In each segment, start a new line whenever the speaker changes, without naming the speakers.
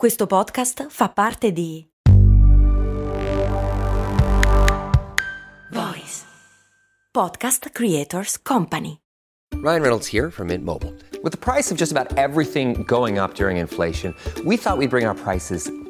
Questo podcast fa parte di Voice Podcast Creators Company.
Ryan Reynolds here from Mint Mobile. With the price of just about everything going up during inflation, we thought we'd bring our prices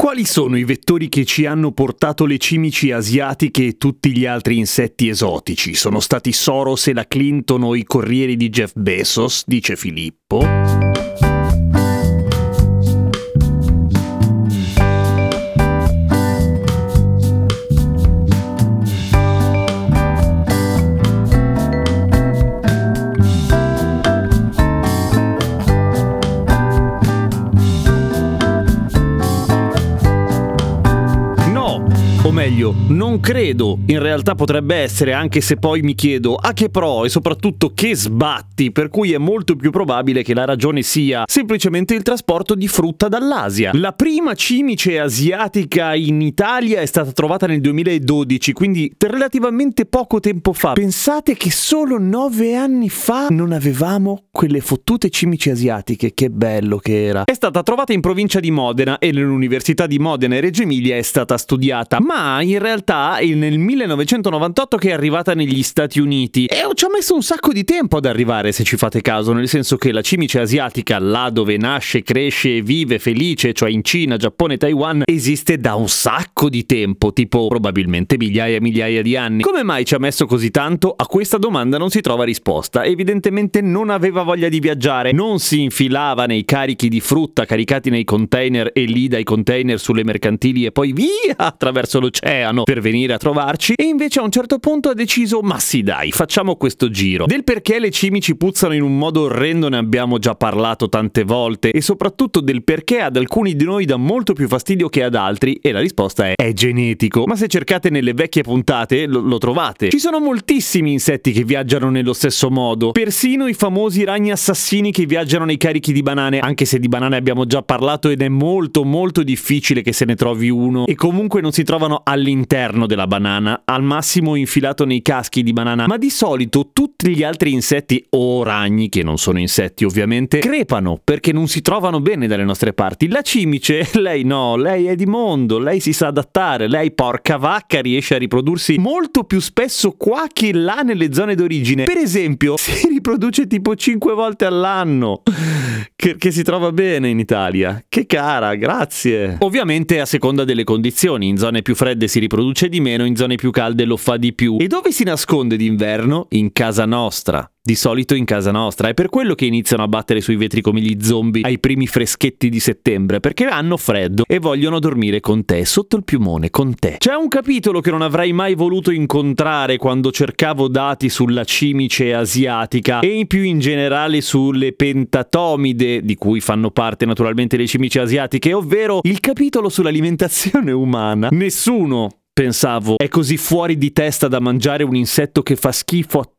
Quali sono i vettori che ci hanno portato le cimici asiatiche e tutti gli altri insetti esotici? Sono stati Soros e la Clinton o i corrieri di Jeff Bezos? Dice Filippo. O meglio, non credo. In realtà potrebbe essere, anche se poi mi chiedo a che pro e soprattutto che sbatti, per cui è molto più probabile che la ragione sia semplicemente il trasporto di frutta dall'Asia. La prima cimice asiatica in Italia è stata trovata nel 2012, quindi relativamente poco tempo fa. Pensate che solo nove anni fa non avevamo quelle fottute cimici asiatiche, che bello che era. È stata trovata in provincia di Modena e nell'Università di Modena e Reggio Emilia è stata studiata, ma in realtà è nel 1998 che è arrivata negli Stati Uniti e ci ha messo un sacco di tempo ad arrivare se ci fate caso, nel senso che la cimice asiatica, là dove nasce, cresce e vive felice, cioè in Cina, Giappone Taiwan, esiste da un sacco di tempo, tipo probabilmente migliaia e migliaia di anni. Come mai ci ha messo così tanto? A questa domanda non si trova risposta. Evidentemente non aveva voglia di viaggiare, non si infilava nei carichi di frutta caricati nei container e lì dai container sulle mercantili e poi via attraverso l'oceano per venire a trovarci. E invece a un certo punto ha deciso ma sì dai facciamo questo giro. Del perché le cimici puzzano in un modo orrendo ne abbiamo già parlato tante volte. E soprattutto del perché ad alcuni di noi dà molto più fastidio che ad altri. E la risposta è è genetico. Ma se cercate nelle vecchie puntate lo, lo trovate. Ci sono moltissimi insetti che viaggiano nello stesso modo. Persino i famosi ragni assassini che viaggiano nei carichi di banane. Anche se di banane abbiamo già parlato ed è molto molto difficile che se ne trovi uno. E comunque non si trovano all'interno della banana, al massimo infilato nei caschi di banana, ma di solito tutti gli altri insetti o ragni, che non sono insetti ovviamente, crepano perché non si trovano bene dalle nostre parti. La cimice, lei no, lei è di mondo, lei si sa adattare, lei porca vacca riesce a riprodursi molto più spesso qua che là nelle zone d'origine. Per esempio, si riproduce tipo 5 volte all'anno, che, che si trova bene in Italia. Che cara, grazie. Ovviamente a seconda delle condizioni, in zone più fredde si riproduce di meno, in zone più calde lo fa di più. E dove si nasconde d'inverno? In casa nostra. Di solito in casa nostra, è per quello che iniziano a battere sui vetri come gli zombie ai primi freschetti di settembre, perché hanno freddo e vogliono dormire con te, sotto il piumone, con te. C'è un capitolo che non avrei mai voluto incontrare quando cercavo dati sulla cimice asiatica e più in generale sulle pentatomide, di cui fanno parte naturalmente le cimici asiatiche, ovvero il capitolo sull'alimentazione umana. Nessuno pensavo, è così fuori di testa da mangiare un insetto che fa schifo a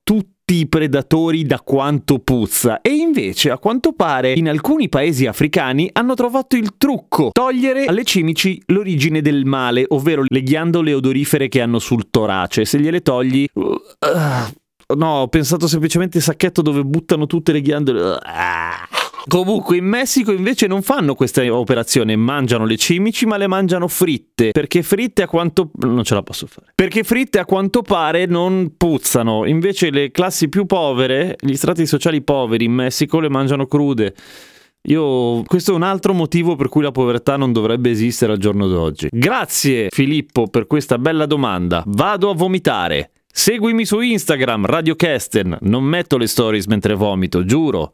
tutti i predatori da quanto puzza. E invece, a quanto pare, in alcuni paesi africani hanno trovato il trucco: togliere alle cimici l'origine del male, ovvero le ghiandole odorifere che hanno sul torace. Se gliele togli. Uh, no, ho pensato semplicemente al sacchetto dove buttano tutte le ghiandole. Uh, Comunque in Messico invece non fanno questa operazione, mangiano le cimici ma le mangiano fritte, perché fritte a quanto... non ce la posso fare. Perché fritte a quanto pare non puzzano, invece le classi più povere, gli strati sociali poveri in Messico le mangiano crude. Io, questo è un altro motivo per cui la povertà non dovrebbe esistere al giorno d'oggi. Grazie Filippo per questa bella domanda. Vado a vomitare. Seguimi su Instagram, Radio Kesten. Non metto le stories mentre vomito, giuro.